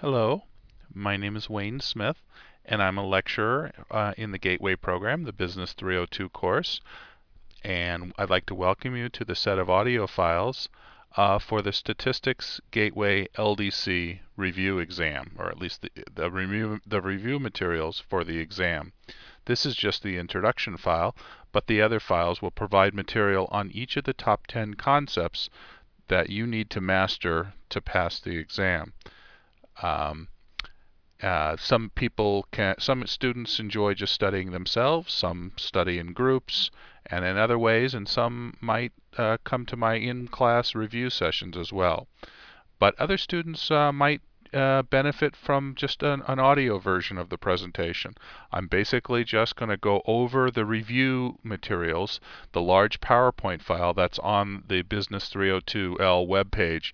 Hello, my name is Wayne Smith, and I'm a lecturer uh, in the Gateway program, the Business 302 course. And I'd like to welcome you to the set of audio files uh, for the Statistics Gateway LDC review exam, or at least the, the, review, the review materials for the exam. This is just the introduction file, but the other files will provide material on each of the top 10 concepts that you need to master to pass the exam. Um, uh, some people can, some students enjoy just studying themselves, some study in groups and in other ways, and some might uh, come to my in-class review sessions as well. But other students uh, might uh, benefit from just an, an, audio version of the presentation. I'm basically just going to go over the review materials, the large PowerPoint file that's on the Business 302L webpage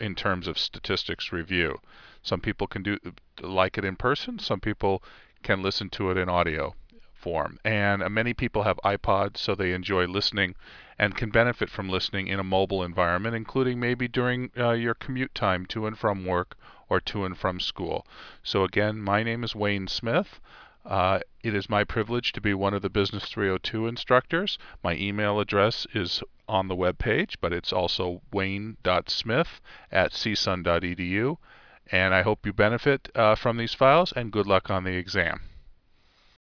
in terms of statistics review. Some people can do like it in person. Some people can listen to it in audio form. And uh, many people have iPods, so they enjoy listening and can benefit from listening in a mobile environment, including maybe during uh, your commute time to and from work or to and from school. So again, my name is Wayne Smith. Uh, it is my privilege to be one of the Business 302 instructors. My email address is on the web page, but it's also wayne.smith at csun.edu. And I hope you benefit uh, from these files and good luck on the exam.